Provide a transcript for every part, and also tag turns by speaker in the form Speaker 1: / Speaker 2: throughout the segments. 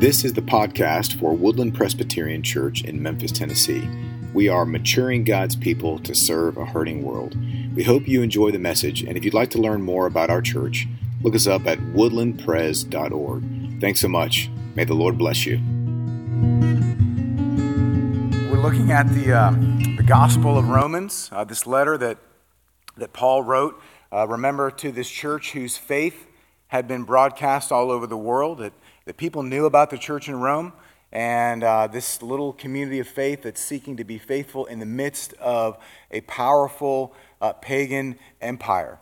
Speaker 1: This is the podcast for Woodland Presbyterian Church in Memphis, Tennessee. We are maturing God's people to serve a hurting world. We hope you enjoy the message, and if you'd like to learn more about our church, look us up at woodlandpres.org. Thanks so much. May the Lord bless you.
Speaker 2: We're looking at the, uh, the Gospel of Romans, uh, this letter that, that Paul wrote. Uh, remember, to this church whose faith had been broadcast all over the world. That that people knew about the church in Rome and uh, this little community of faith that's seeking to be faithful in the midst of a powerful uh, pagan empire.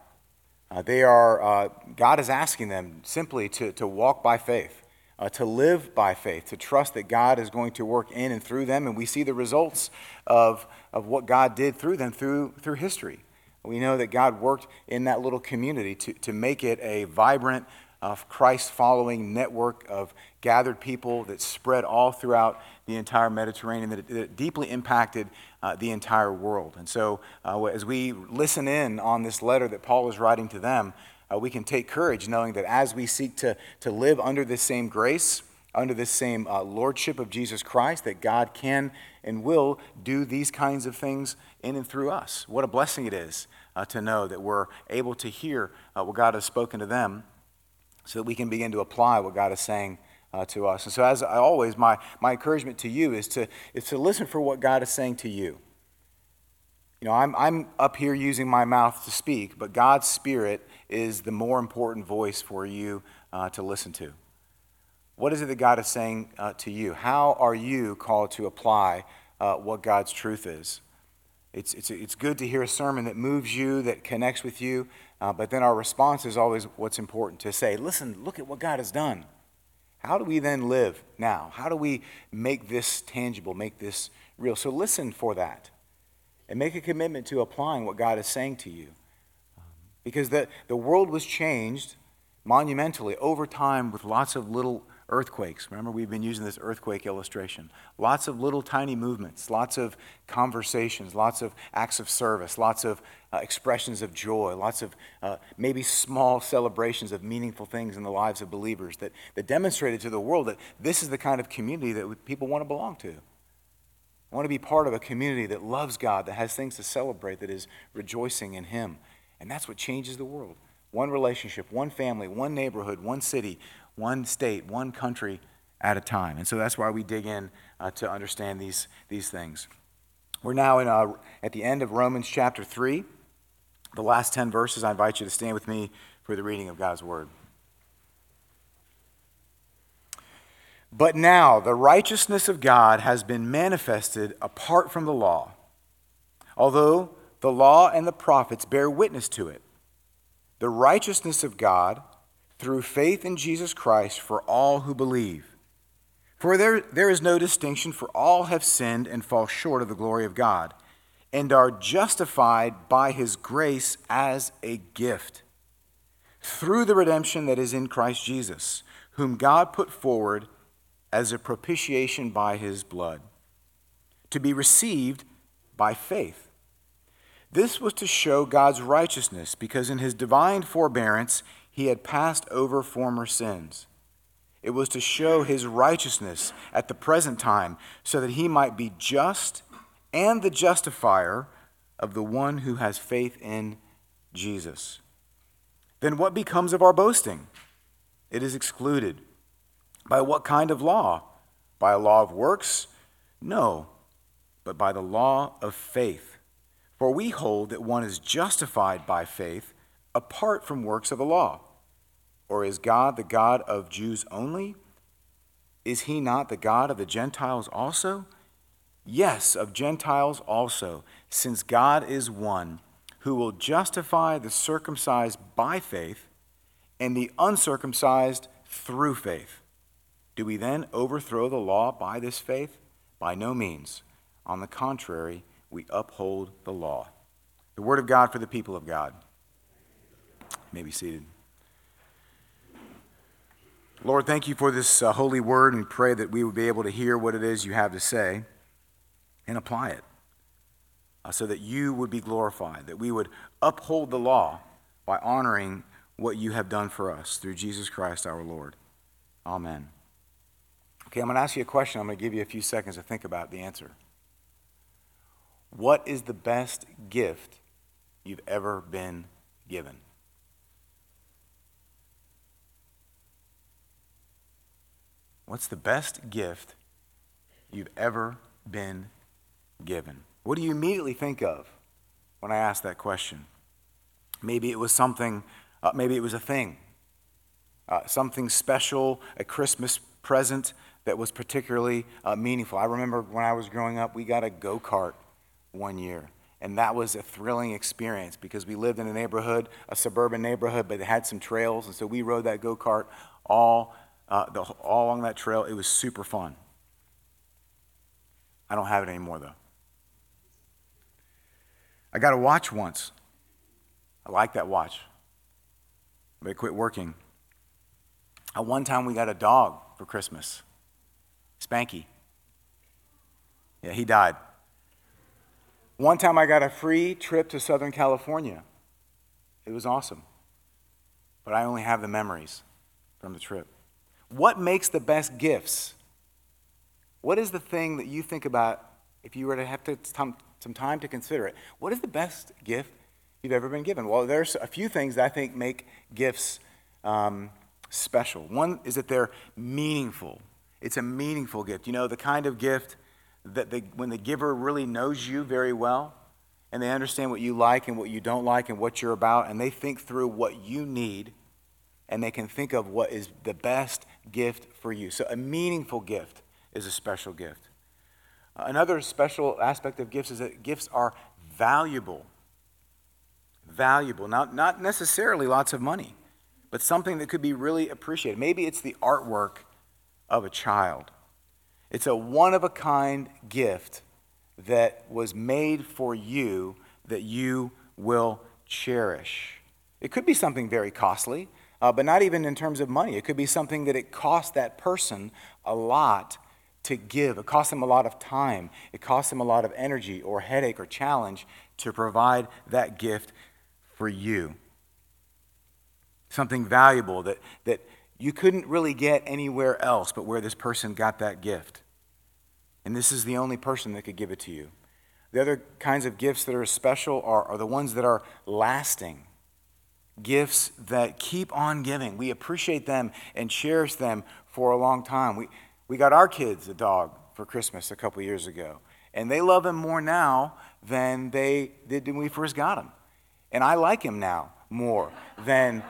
Speaker 2: Uh, they are, uh, God is asking them simply to, to walk by faith, uh, to live by faith, to trust that God is going to work in and through them. And we see the results of, of what God did through them through, through history. We know that God worked in that little community to, to make it a vibrant, of Christ following network of gathered people that spread all throughout the entire Mediterranean, that that deeply impacted uh, the entire world. And so, uh, as we listen in on this letter that Paul is writing to them, uh, we can take courage knowing that as we seek to, to live under this same grace, under this same uh, lordship of Jesus Christ, that God can and will do these kinds of things in and through us. What a blessing it is uh, to know that we're able to hear what God has spoken to them so that we can begin to apply what God is saying uh, to us. And so, as I always, my, my encouragement to you is to, is to listen for what God is saying to you. You know, I'm, I'm up here using my mouth to speak, but God's Spirit is the more important voice for you uh, to listen to. What is it that God is saying uh, to you? How are you called to apply uh, what God's truth is? It's, it's, it's good to hear a sermon that moves you, that connects with you, uh, but then our response is always what's important to say, listen, look at what God has done. How do we then live now? How do we make this tangible, make this real? So listen for that and make a commitment to applying what God is saying to you. Because the, the world was changed monumentally over time with lots of little earthquakes. Remember, we've been using this earthquake illustration. Lots of little tiny movements, lots of conversations, lots of acts of service, lots of uh, expressions of joy, lots of uh, maybe small celebrations of meaningful things in the lives of believers that, that demonstrated to the world that this is the kind of community that people want to belong to. I want to be part of a community that loves God, that has things to celebrate, that is rejoicing in Him. And that's what changes the world. One relationship, one family, one neighborhood, one city, one state, one country at a time. And so that's why we dig in uh, to understand these, these things. We're now in, uh, at the end of Romans chapter 3. The last 10 verses, I invite you to stand with me for the reading of God's word. But now the righteousness of God has been manifested apart from the law, although the law and the prophets bear witness to it. The righteousness of God through faith in Jesus Christ for all who believe. For there, there is no distinction, for all have sinned and fall short of the glory of God, and are justified by his grace as a gift through the redemption that is in Christ Jesus, whom God put forward as a propitiation by his blood, to be received by faith. This was to show God's righteousness, because in his divine forbearance, he had passed over former sins. It was to show his righteousness at the present time, so that he might be just and the justifier of the one who has faith in Jesus. Then what becomes of our boasting? It is excluded. By what kind of law? By a law of works? No, but by the law of faith. For we hold that one is justified by faith apart from works of the law. Or is God the God of Jews only? Is he not the God of the Gentiles also? Yes, of Gentiles also, since God is one who will justify the circumcised by faith and the uncircumcised through faith. Do we then overthrow the law by this faith? By no means. On the contrary, we uphold the law. The word of God for the people of God. You may be seated. Lord, thank you for this uh, holy word and pray that we would be able to hear what it is you have to say and apply it uh, so that you would be glorified, that we would uphold the law by honoring what you have done for us through Jesus Christ our Lord. Amen. Okay, I'm going to ask you a question. I'm going to give you a few seconds to think about the answer. What is the best gift you've ever been given? What's the best gift you've ever been given? What do you immediately think of when I ask that question? Maybe it was something, uh, maybe it was a thing, uh, something special, a Christmas present that was particularly uh, meaningful. I remember when I was growing up, we got a go kart one year. And that was a thrilling experience because we lived in a neighborhood, a suburban neighborhood, but it had some trails. And so we rode that go kart all uh, the, all along that trail. It was super fun. I don't have it anymore, though. I got a watch once. I like that watch, but it quit working. At one time, we got a dog for Christmas Spanky. Yeah, he died. One time, I got a free trip to Southern California. It was awesome. But I only have the memories from the trip. What makes the best gifts? What is the thing that you think about if you were to have to some, some time to consider it? What is the best gift you've ever been given? Well, there's a few things that I think make gifts um, special. One is that they're meaningful. It's a meaningful gift. You know, the kind of gift that the, when the giver really knows you very well and they understand what you like and what you don't like and what you're about, and they think through what you need and they can think of what is the best gift for you. So, a meaningful gift is a special gift. Another special aspect of gifts is that gifts are valuable. Valuable. Not, not necessarily lots of money, but something that could be really appreciated. Maybe it's the artwork of a child. It's a one of a kind gift that was made for you that you will cherish. It could be something very costly uh, but not even in terms of money. It could be something that it costs that person a lot to give. It costs them a lot of time. It costs them a lot of energy or headache or challenge to provide that gift for you. Something valuable that, that you couldn't really get anywhere else but where this person got that gift. And this is the only person that could give it to you. The other kinds of gifts that are special are, are the ones that are lasting gifts that keep on giving. We appreciate them and cherish them for a long time. We, we got our kids a dog for Christmas a couple years ago, and they love him more now than they did when we first got him. And I like him now more than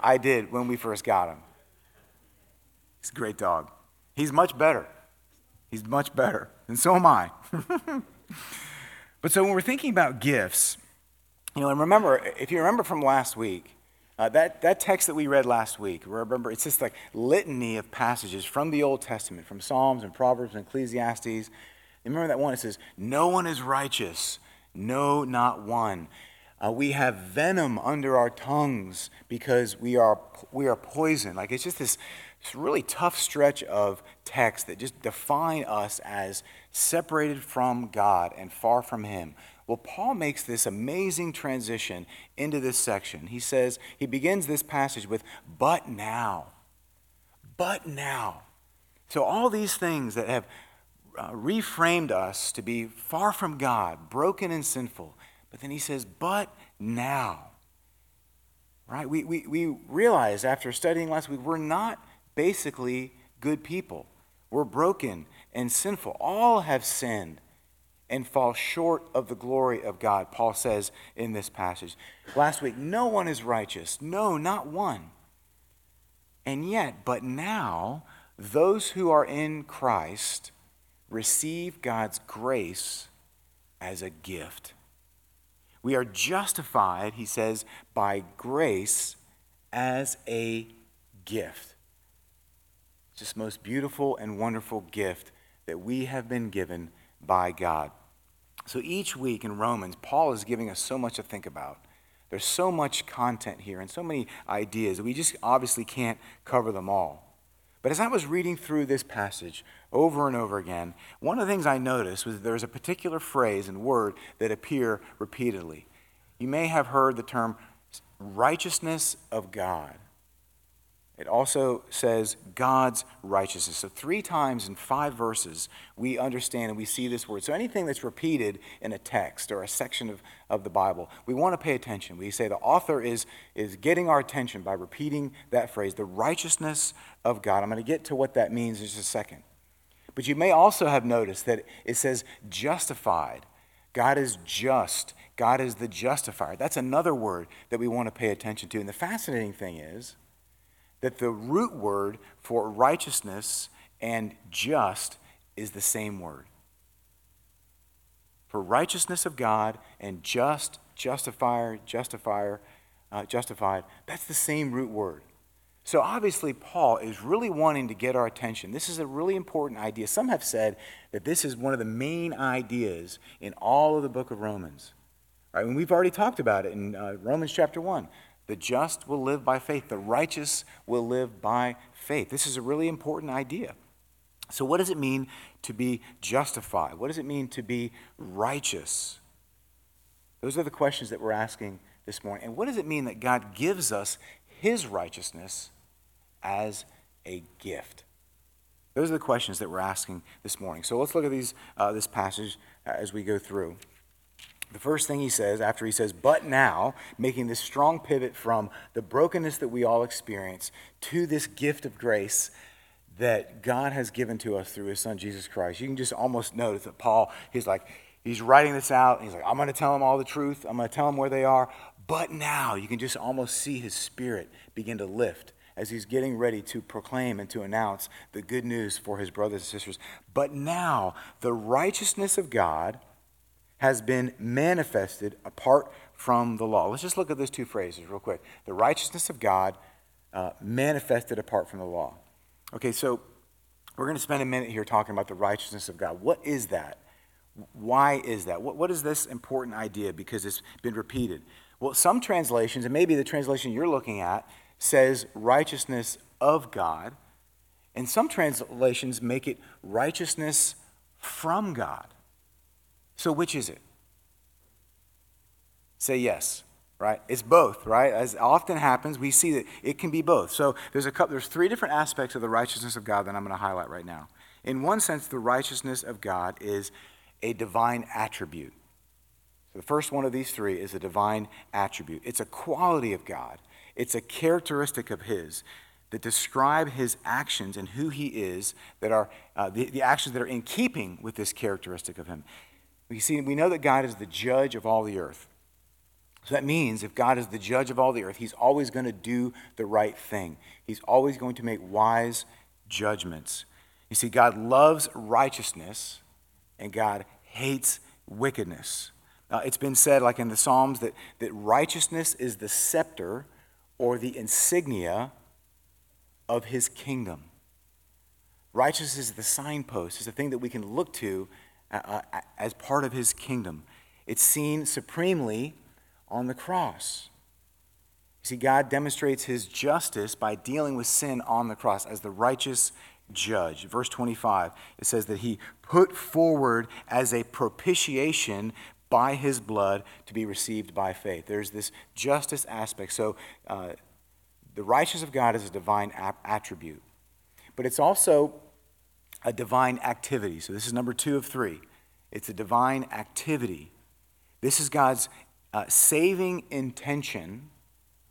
Speaker 2: I did when we first got him. He's a great dog. He's much better. He's much better. And so am I. but so when we're thinking about gifts, you know, and remember, if you remember from last week, uh, that, that text that we read last week, remember, it's just like litany of passages from the Old Testament, from Psalms and Proverbs and Ecclesiastes. remember that one? It says, No one is righteous, no, not one. Uh, we have venom under our tongues because we are, we are poison. Like it's just this, this really tough stretch of text that just define us as separated from God and far from Him. Well, Paul makes this amazing transition into this section. He says, he begins this passage with, but now. But now. So, all these things that have uh, reframed us to be far from God, broken and sinful. But then he says, but now. Right? We, we, we realize after studying last week, we're not basically good people. We're broken and sinful. All have sinned and fall short of the glory of God, Paul says in this passage. Last week, no one is righteous. No, not one. And yet, but now, those who are in Christ receive God's grace as a gift. We are justified, he says, by grace as a gift. It's this most beautiful and wonderful gift that we have been given by God. So each week in Romans, Paul is giving us so much to think about. There's so much content here and so many ideas. We just obviously can't cover them all. But as I was reading through this passage over and over again, one of the things I noticed was there's a particular phrase and word that appear repeatedly. You may have heard the term righteousness of God. It also says God's righteousness. So, three times in five verses, we understand and we see this word. So, anything that's repeated in a text or a section of, of the Bible, we want to pay attention. We say the author is, is getting our attention by repeating that phrase, the righteousness of God. I'm going to get to what that means in just a second. But you may also have noticed that it says justified. God is just. God is the justifier. That's another word that we want to pay attention to. And the fascinating thing is, that the root word for righteousness and just is the same word. For righteousness of God and just, justifier, justifier, uh, justified, that's the same root word. So obviously, Paul is really wanting to get our attention. This is a really important idea. Some have said that this is one of the main ideas in all of the book of Romans. Right? And we've already talked about it in uh, Romans chapter 1. The just will live by faith, the righteous will live by faith. This is a really important idea. So, what does it mean to be justified? What does it mean to be righteous? Those are the questions that we're asking this morning. And what does it mean that God gives us his righteousness as a gift? Those are the questions that we're asking this morning. So let's look at these, uh, this passage as we go through. The first thing he says after he says, but now, making this strong pivot from the brokenness that we all experience to this gift of grace that God has given to us through his son Jesus Christ. You can just almost notice that Paul, he's like, he's writing this out. he's like, I'm going to tell them all the truth. I'm going to tell them where they are. But now, you can just almost see his spirit begin to lift as he's getting ready to proclaim and to announce the good news for his brothers and sisters. But now, the righteousness of God has been manifested apart from the law. Let's just look at those two phrases real quick. The righteousness of God uh, manifested apart from the law. Okay, so we're going to spend a minute here talking about the righteousness of God. What is that? Why is that? What, what is this important idea? Because it's been repeated. Well, some translations, and maybe the translation you're looking at, says righteousness of God, and some translations make it righteousness from God. So, which is it? Say yes, right? It's both, right? As often happens, we see that it can be both. So, there's, a couple, there's three different aspects of the righteousness of God that I'm going to highlight right now. In one sense, the righteousness of God is a divine attribute. So, the first one of these three is a divine attribute, it's a quality of God, it's a characteristic of His that describe his actions and who he is that are uh, the, the actions that are in keeping with this characteristic of him we see we know that God is the judge of all the earth. So that means if God is the judge of all the earth, he's always going to do the right thing. He's always going to make wise judgments. You see, God loves righteousness and God hates wickedness. Now, it's been said, like in the Psalms, that, that righteousness is the scepter or the insignia of his kingdom. Righteousness is the signpost, it's the thing that we can look to as part of his kingdom. It's seen supremely on the cross. You see, God demonstrates his justice by dealing with sin on the cross as the righteous judge. Verse 25, it says that he put forward as a propitiation by his blood to be received by faith. There's this justice aspect. So, uh, the righteousness of God is a divine attribute, but it's also a divine activity. So this is number two of three. It's a divine activity. This is God's uh, saving intention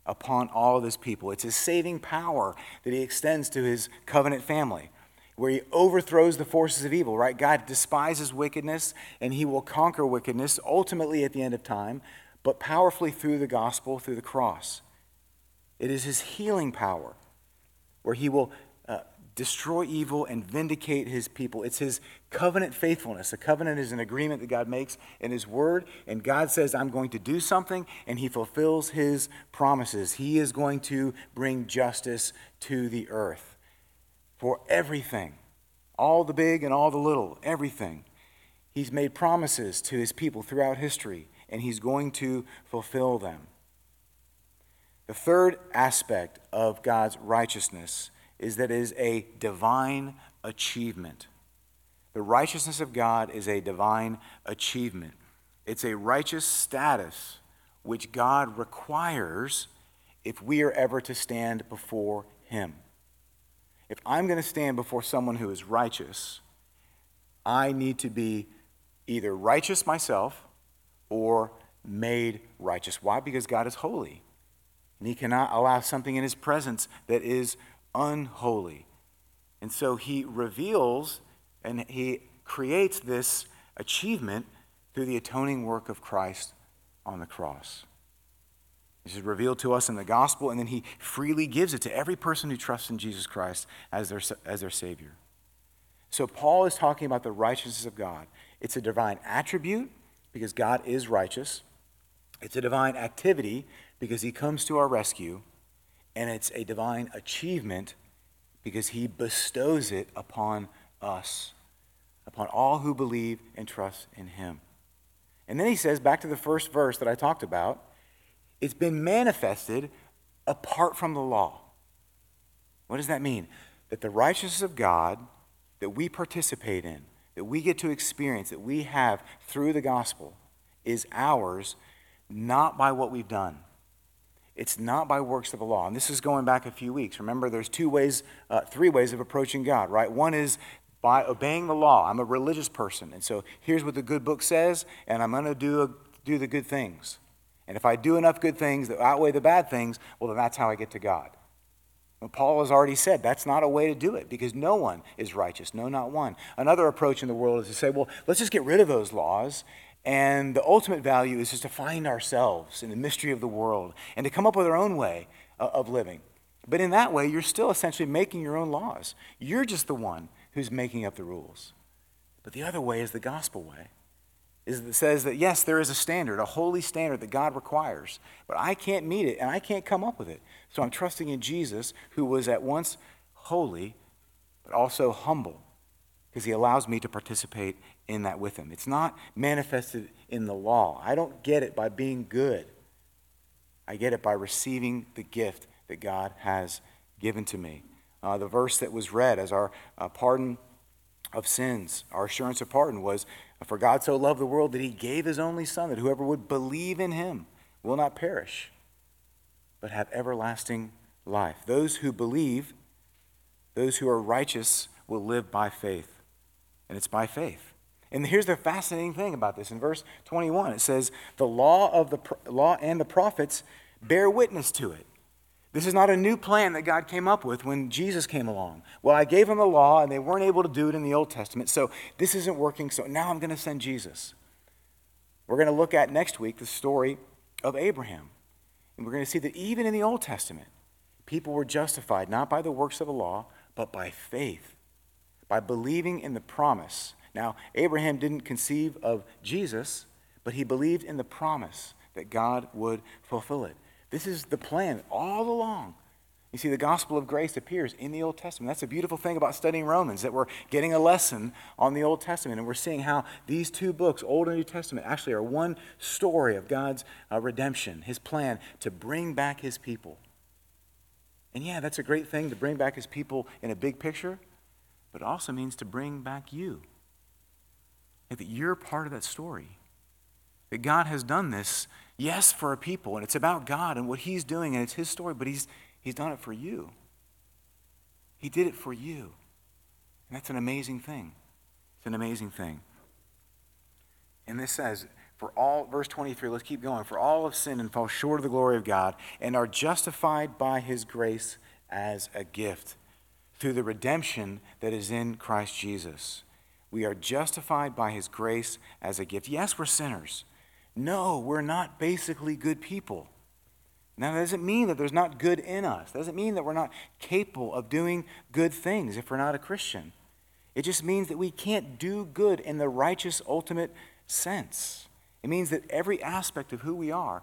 Speaker 2: upon all of his people. It's his saving power that he extends to his covenant family, where he overthrows the forces of evil, right? God despises wickedness and he will conquer wickedness ultimately at the end of time, but powerfully through the gospel, through the cross. It is his healing power, where he will destroy evil and vindicate his people. It's his covenant faithfulness. A covenant is an agreement that God makes in his word, and God says, I'm going to do something, and he fulfills his promises. He is going to bring justice to the earth for everything all the big and all the little, everything. He's made promises to his people throughout history, and he's going to fulfill them. The third aspect of God's righteousness is that it is a divine achievement. The righteousness of God is a divine achievement. It's a righteous status which God requires if we are ever to stand before him. If I'm going to stand before someone who is righteous, I need to be either righteous myself or made righteous. Why? Because God is holy. And he cannot allow something in his presence that is unholy. And so he reveals and he creates this achievement through the atoning work of Christ on the cross. This is revealed to us in the gospel, and then he freely gives it to every person who trusts in Jesus Christ as their, as their Savior. So, Paul is talking about the righteousness of God. It's a divine attribute because God is righteous, it's a divine activity because he comes to our rescue, and it's a divine achievement because he bestows it upon us, upon all who believe and trust in him. And then he says, back to the first verse that I talked about, it's been manifested apart from the law. What does that mean? That the righteousness of God that we participate in, that we get to experience, that we have through the gospel, is ours not by what we've done. It's not by works of the law. And this is going back a few weeks. Remember, there's two ways, uh, three ways of approaching God, right? One is by obeying the law. I'm a religious person. And so here's what the good book says, and I'm going to do, do the good things. And if I do enough good things that outweigh the bad things, well, then that's how I get to God. And Paul has already said that's not a way to do it because no one is righteous, no, not one. Another approach in the world is to say, well, let's just get rid of those laws and the ultimate value is just to find ourselves in the mystery of the world and to come up with our own way uh, of living. But in that way, you're still essentially making your own laws. You're just the one who's making up the rules. But the other way is the gospel way. Is that says that yes, there is a standard, a holy standard that God requires, but I can't meet it and I can't come up with it. So I'm trusting in Jesus, who was at once holy, but also humble, because he allows me to participate in that with him. It's not manifested in the law. I don't get it by being good. I get it by receiving the gift that God has given to me. Uh, the verse that was read as our uh, pardon of sins, our assurance of pardon was, For God so loved the world that he gave his only Son, that whoever would believe in him will not perish, but have everlasting life. Those who believe, those who are righteous, will live by faith. And it's by faith. And here's the fascinating thing about this. In verse 21, it says, The law of the law and the prophets bear witness to it. This is not a new plan that God came up with when Jesus came along. Well, I gave them the law and they weren't able to do it in the Old Testament, so this isn't working, so now I'm going to send Jesus. We're going to look at next week the story of Abraham. And we're going to see that even in the Old Testament, people were justified not by the works of the law, but by faith, by believing in the promise now, Abraham didn't conceive of Jesus, but he believed in the promise that God would fulfill it. This is the plan all along. You see, the gospel of grace appears in the Old Testament. That's a beautiful thing about studying Romans, that we're getting a lesson on the Old Testament, and we're seeing how these two books, Old and New Testament, actually are one story of God's uh, redemption, his plan to bring back his people. And yeah, that's a great thing to bring back his people in a big picture, but it also means to bring back you that you're part of that story. That God has done this, yes, for a people, and it's about God and what He's doing, and it's His story, but He's, he's done it for you. He did it for you. And that's an amazing thing. It's an amazing thing. And this says, for all, verse 23, let's keep going. For all have sinned and fall short of the glory of God and are justified by his grace as a gift through the redemption that is in Christ Jesus. We are justified by his grace as a gift. Yes, we're sinners. No, we're not basically good people. Now, that doesn't mean that there's not good in us. That doesn't mean that we're not capable of doing good things if we're not a Christian. It just means that we can't do good in the righteous, ultimate sense. It means that every aspect of who we are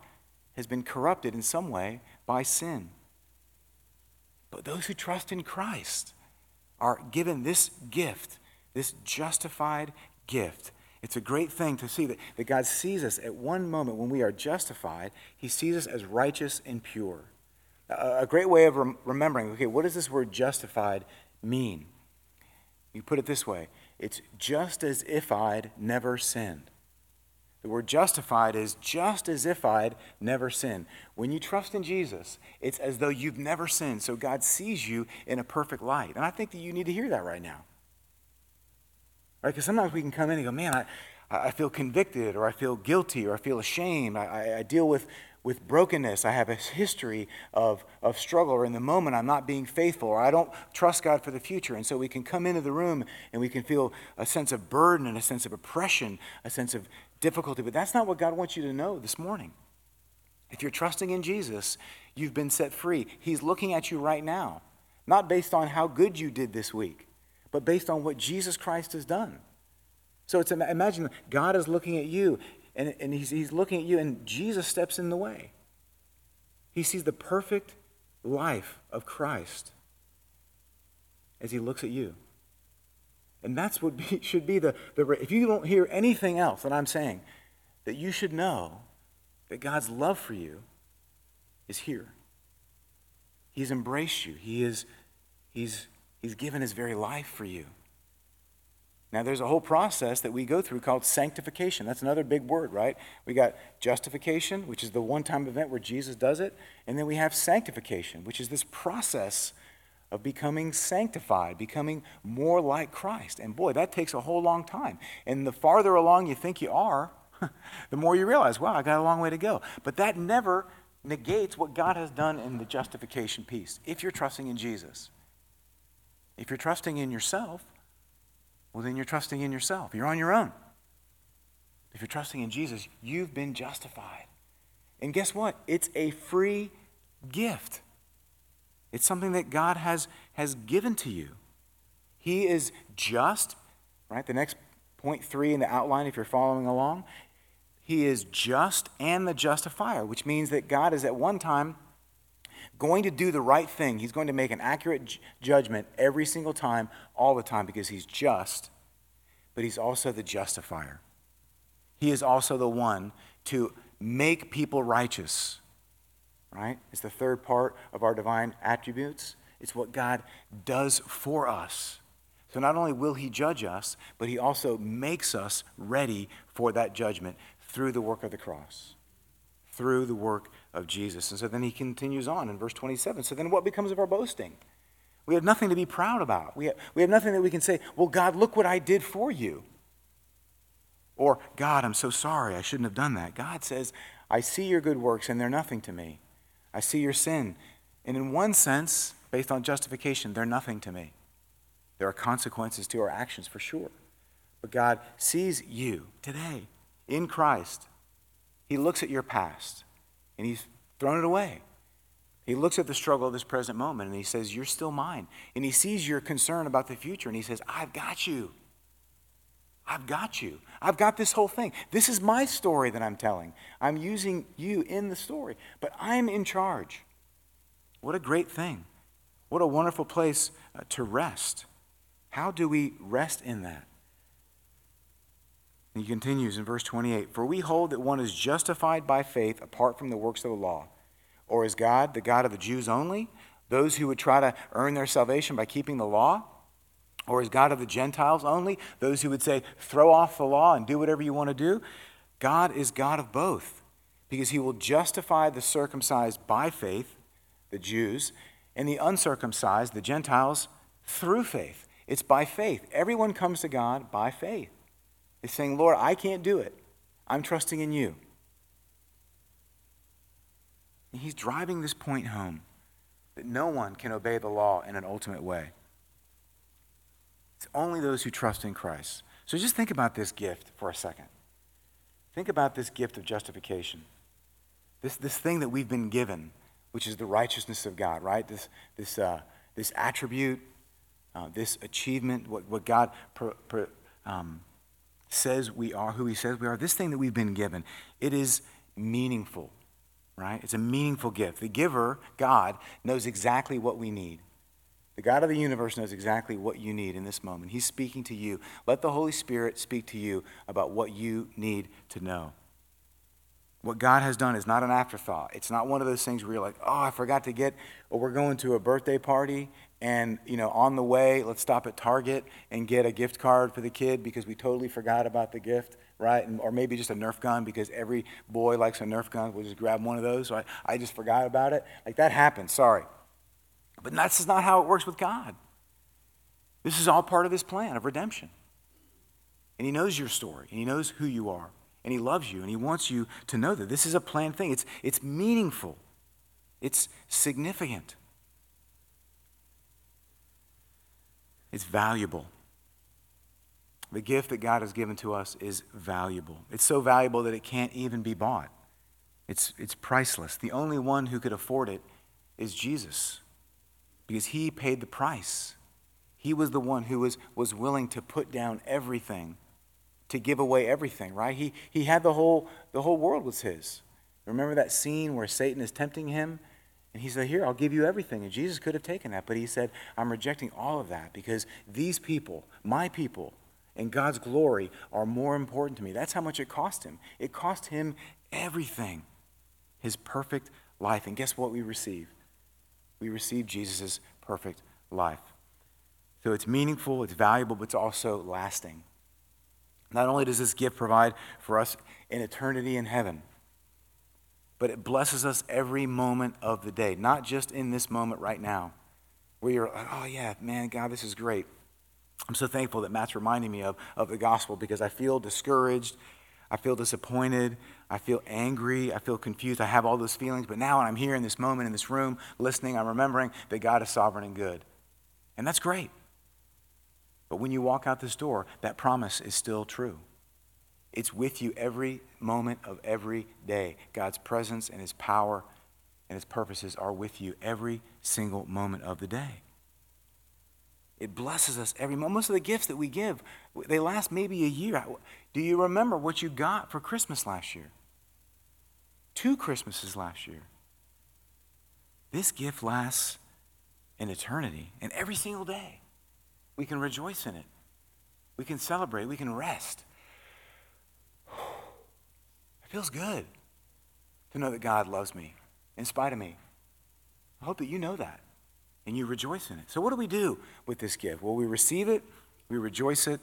Speaker 2: has been corrupted in some way by sin. But those who trust in Christ are given this gift this justified gift. It's a great thing to see that, that God sees us at one moment when we are justified, He sees us as righteous and pure. A, a great way of rem- remembering okay, what does this word justified mean? You put it this way it's just as if I'd never sinned. The word justified is just as if I'd never sinned. When you trust in Jesus, it's as though you've never sinned. So God sees you in a perfect light. And I think that you need to hear that right now. Right? Because sometimes we can come in and go, man, I, I feel convicted, or I feel guilty, or I feel ashamed. I, I deal with, with brokenness. I have a history of, of struggle, or in the moment I'm not being faithful, or I don't trust God for the future. And so we can come into the room and we can feel a sense of burden and a sense of oppression, a sense of difficulty. But that's not what God wants you to know this morning. If you're trusting in Jesus, you've been set free. He's looking at you right now, not based on how good you did this week, but based on what Jesus Christ has done. So it's imagine God is looking at you, and, and he's, he's looking at you, and Jesus steps in the way. He sees the perfect life of Christ as he looks at you. And that's what be, should be the, the, if you don't hear anything else that I'm saying, that you should know that God's love for you is here. He's embraced you. He is, he's, he's given his very life for you. Now, there's a whole process that we go through called sanctification. That's another big word, right? We got justification, which is the one time event where Jesus does it. And then we have sanctification, which is this process of becoming sanctified, becoming more like Christ. And boy, that takes a whole long time. And the farther along you think you are, the more you realize, wow, I got a long way to go. But that never negates what God has done in the justification piece, if you're trusting in Jesus. If you're trusting in yourself, well, then you're trusting in yourself. You're on your own. If you're trusting in Jesus, you've been justified. And guess what? It's a free gift. It's something that God has, has given to you. He is just, right? The next point three in the outline, if you're following along, He is just and the justifier, which means that God is at one time going to do the right thing. He's going to make an accurate judgment every single time, all the time, because He's just, but He's also the justifier. He is also the one to make people righteous right? It's the third part of our divine attributes. It's what God does for us. So not only will He judge us, but He also makes us ready for that judgment through the work of the cross, through the work of Jesus. And so then He continues on in verse 27. So then what becomes of our boasting? We have nothing to be proud about. We have, we have nothing that we can say, well, God, look what I did for you. Or, God, I'm so sorry. I shouldn't have done that. God says, I see your good works and they're nothing to me. I see your sin. And in one sense, based on justification, they're nothing to me. There are consequences to our actions for sure. But God sees you today in Christ. He looks at your past and He's thrown it away. He looks at the struggle of this present moment and He says, You're still mine. And He sees your concern about the future and He says, I've got you. I've got you. I've got this whole thing. This is my story that I'm telling. I'm using you in the story, but I'm in charge. What a great thing. What a wonderful place uh, to rest. How do we rest in that? And he continues in verse 28 For we hold that one is justified by faith apart from the works of the law. Or is God the God of the Jews only? Those who would try to earn their salvation by keeping the law? Or is God of the Gentiles only? Those who would say, throw off the law and do whatever you want to do? God is God of both because he will justify the circumcised by faith, the Jews, and the uncircumcised, the Gentiles, through faith. It's by faith. Everyone comes to God by faith. He's saying, Lord, I can't do it. I'm trusting in you. And he's driving this point home that no one can obey the law in an ultimate way. It's only those who trust in Christ. So just think about this gift for a second. Think about this gift of justification. This, this thing that we've been given, which is the righteousness of God, right? This, this, uh, this attribute, uh, this achievement, what, what God per, per, um, says we are, who He says we are, this thing that we've been given, it is meaningful, right? It's a meaningful gift. The giver, God, knows exactly what we need. The God of the universe knows exactly what you need in this moment. He's speaking to you. Let the Holy Spirit speak to you about what you need to know. What God has done is not an afterthought. It's not one of those things where you're like, oh, I forgot to get, or we're going to a birthday party. And you know on the way let's stop at target and get a gift card for the kid because we totally forgot about the gift right? And, or maybe just a nerf gun because every boy likes a nerf gun. We'll just grab one of those. I, I just forgot about it. Like that happens. Sorry. But that's not how it works with god. This is all part of his plan of redemption. And he knows your story and he knows who you are and he loves you and he wants you to know that this is a planned thing. It's, it's meaningful. It's significant It's valuable. The gift that God has given to us is valuable. It's so valuable that it can't even be bought. It's, it's priceless. The only one who could afford it is Jesus because he paid the price. He was the one who was, was willing to put down everything, to give away everything, right? He, he had the whole, the whole world was his. Remember that scene where Satan is tempting him and he said, Here, I'll give you everything. And Jesus could have taken that, but he said, I'm rejecting all of that because these people, my people, and God's glory are more important to me. That's how much it cost him. It cost him everything his perfect life. And guess what we receive? We receive Jesus' perfect life. So it's meaningful, it's valuable, but it's also lasting. Not only does this gift provide for us an eternity in heaven, but it blesses us every moment of the day, not just in this moment right now, where you're like, oh, yeah, man, God, this is great. I'm so thankful that Matt's reminding me of, of the gospel because I feel discouraged. I feel disappointed. I feel angry. I feel confused. I have all those feelings. But now, when I'm here in this moment, in this room, listening, I'm remembering that God is sovereign and good. And that's great. But when you walk out this door, that promise is still true. It's with you every moment of every day. God's presence and His power and His purposes are with you every single moment of the day. It blesses us every moment. Most of the gifts that we give, they last maybe a year. Do you remember what you got for Christmas last year? Two Christmases last year. This gift lasts an eternity, and every single day we can rejoice in it. We can celebrate. We can rest. Feels good to know that God loves me in spite of me. I hope that you know that and you rejoice in it. So, what do we do with this gift? Well, we receive it, we rejoice it,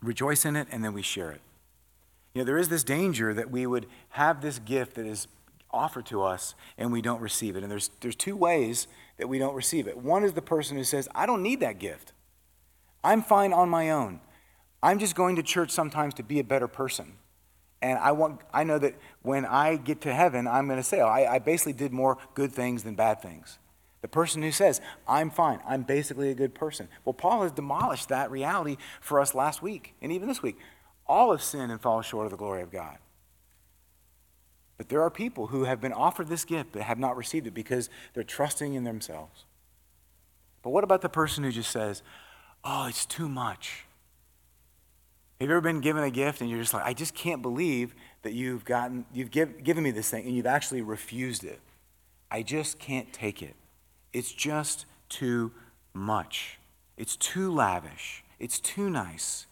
Speaker 2: rejoice in it, and then we share it. You know, there is this danger that we would have this gift that is offered to us and we don't receive it. And there's, there's two ways that we don't receive it. One is the person who says, I don't need that gift. I'm fine on my own. I'm just going to church sometimes to be a better person. And I, want, I know that when I get to heaven, I'm going to say, oh, I, I basically did more good things than bad things. The person who says, I'm fine, I'm basically a good person. Well, Paul has demolished that reality for us last week and even this week. All have sinned and fall short of the glory of God. But there are people who have been offered this gift but have not received it because they're trusting in themselves. But what about the person who just says, oh, it's too much? Have you ever been given a gift and you're just like, I just can't believe that you've gotten, you've give, given me this thing and you've actually refused it. I just can't take it. It's just too much. It's too lavish. It's too nice.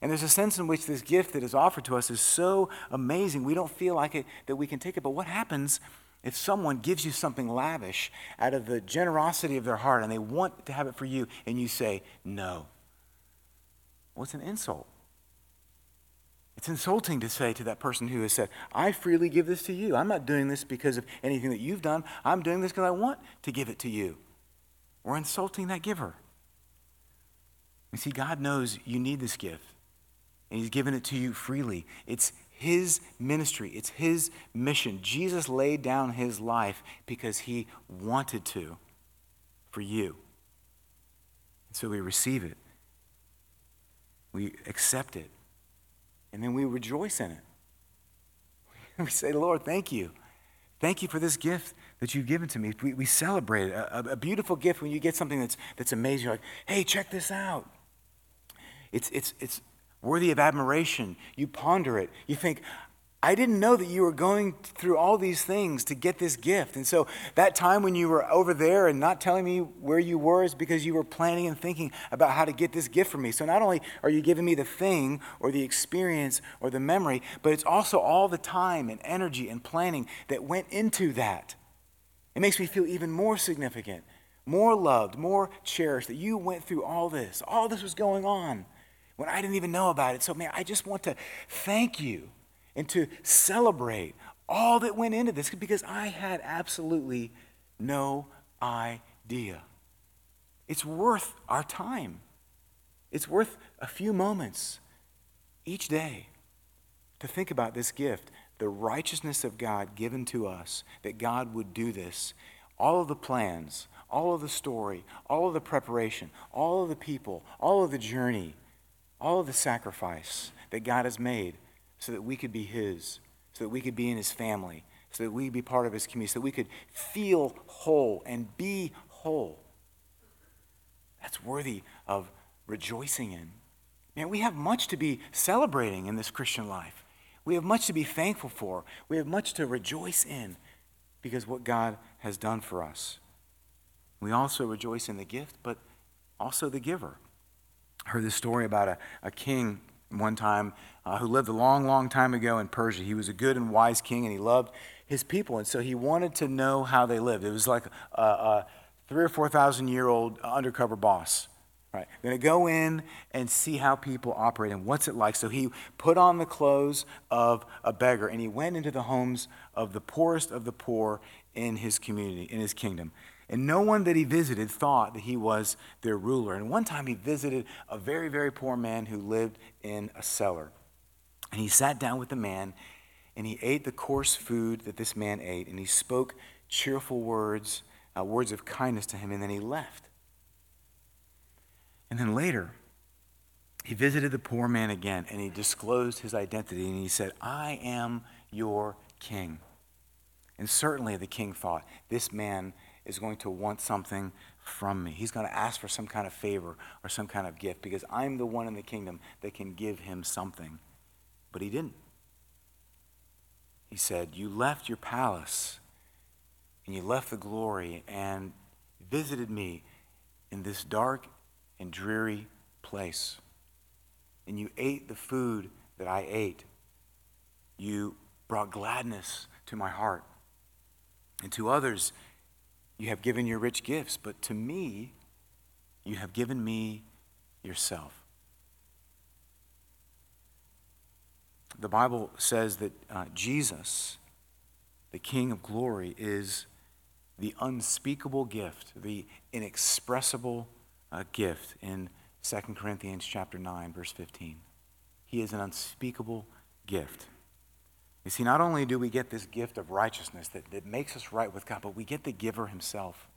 Speaker 2: And there's a sense in which this gift that is offered to us is so amazing, we don't feel like it that we can take it. But what happens if someone gives you something lavish out of the generosity of their heart and they want to have it for you and you say no? Well, an insult. It's insulting to say to that person who has said, I freely give this to you. I'm not doing this because of anything that you've done. I'm doing this because I want to give it to you. We're insulting that giver. You see, God knows you need this gift, and He's given it to you freely. It's His ministry, it's His mission. Jesus laid down His life because He wanted to for you. And so we receive it, we accept it. And then we rejoice in it. We say, Lord, thank you. Thank you for this gift that you've given to me. We, we celebrate it. A, a, beautiful gift when you get something that's, that's amazing. You're like, hey, check this out. It's, it's, it's worthy of admiration. You ponder it. You think, I didn't know that you were going through all these things to get this gift. And so that time when you were over there and not telling me where you were is because you were planning and thinking about how to get this gift from me. So not only are you giving me the thing or the experience or the memory, but it's also all the time and energy and planning that went into that. It makes me feel even more significant more loved, more cherished, that you went through all this. All this was going on when I didn't even know about it. So, man, I just want to thank you and to celebrate all that went into this because I had absolutely no idea. It's worth our time. It's worth a few moments each day to think about this gift, the righteousness of God given to us, that God would do this. All of the plans, all of the story, all of the preparation, all of the people, all of the journey, all of the sacrifice that God has made so that we could be His, so that we could be in His family, so that we be part of His community, so that we could feel whole and be whole. That's worthy of rejoicing in. Man, we have much to be celebrating in this Christian life. We have much to be thankful for. We have much to rejoice in because what God has done for us. We also rejoice in the gift, but also the giver. I heard this story about a, a king one time uh, who lived a long, long time ago in Persia. He was a good and wise king, and he loved his people, and so he wanted to know how they lived. It was like a, a three or four thousand year old undercover boss. Right, going to go in and see how people operate and what's it like. So he put on the clothes of a beggar and he went into the homes of the poorest of the poor in his community, in his kingdom. And no one that he visited thought that he was their ruler. And one time he visited a very, very poor man who lived in a cellar. And he sat down with the man and he ate the coarse food that this man ate. And he spoke cheerful words, uh, words of kindness to him. And then he left. And then later, he visited the poor man again and he disclosed his identity. And he said, I am your king. And certainly the king thought, this man is going to want something from me. He's going to ask for some kind of favor or some kind of gift because I'm the one in the kingdom that can give him something. But he didn't. He said, You left your palace and you left the glory and visited me in this dark and dreary place. And you ate the food that I ate. You brought gladness to my heart. And to others, you have given your rich gifts, but to me, you have given me yourself. The Bible says that uh, Jesus, the King of glory, is the unspeakable gift, the inexpressible uh, gift in 2 Corinthians chapter 9 verse 15. He is an unspeakable gift. You see, not only do we get this gift of righteousness that, that makes us right with God, but we get the giver himself.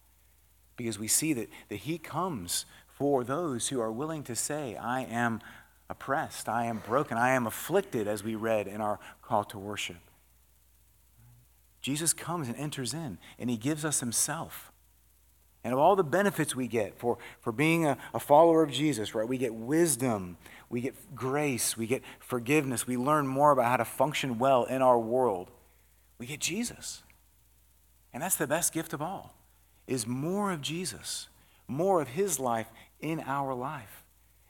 Speaker 2: Because we see that, that he comes for those who are willing to say, I am oppressed, I am broken, I am afflicted, as we read in our call to worship. Jesus comes and enters in, and he gives us himself. And of all the benefits we get for, for being a, a follower of Jesus, right? We get wisdom, we get grace, we get forgiveness, we learn more about how to function well in our world. We get Jesus. And that's the best gift of all, is more of Jesus, more of his life in our life.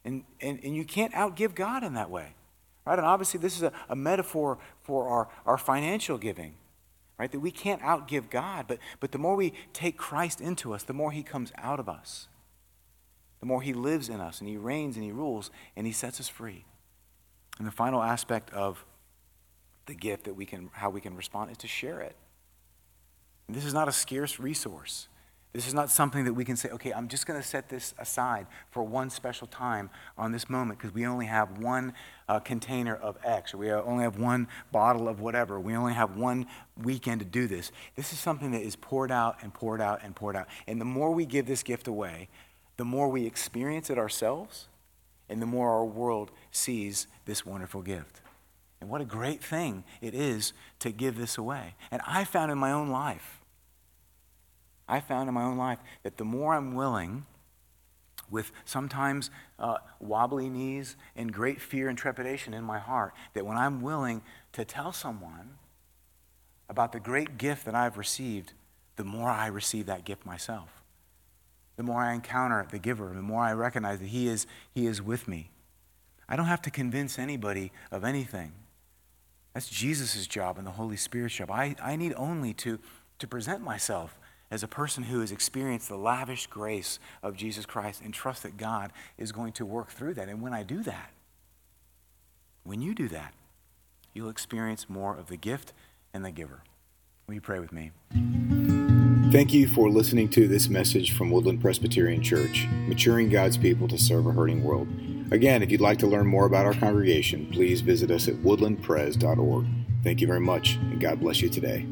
Speaker 2: And, and, and you can't outgive God in that way. Right? And obviously, this is a, a metaphor for our, our financial giving right? That we can't outgive God, but, but the more we take Christ into us, the more he comes out of us. The more he lives in us and he reigns and he rules and he sets us free. And the final aspect of the gift that we can how we can respond is to share it. And this is not a scarce resource. This is not something that we can say, okay, I'm just going to set this aside for one special time on this moment because we only have one uh, container of X or we only have one bottle of whatever. We only have one weekend to do this. This is something that is poured out and poured out and poured out. And the more we give this gift away, the more we experience it ourselves and the more our world sees this wonderful gift. And what a great thing it is to give this away. And I found in my own life, I found in my own life that the more I'm willing, with sometimes uh, wobbly knees and great fear and trepidation in my heart, that when I'm willing to tell someone about the great gift that I've received, the more I receive that gift myself. The more I encounter the giver, the more I recognize that he is, he is with me. I don't have to convince anybody of anything. That's Jesus' job and the Holy Spirit's job. I, I need only to, to present myself as a person who has experienced the lavish grace of Jesus Christ and trust that God is going to work through that. And when I do that, when you do that, you'll experience more of the gift and the giver. Will you pray with me?
Speaker 1: Thank you for listening to this message from Woodland Presbyterian Church, maturing God's people to serve a hurting world. Again, if you'd like to learn more about our congregation, please visit us at woodlandpres.org. Thank you very much, and God bless you today.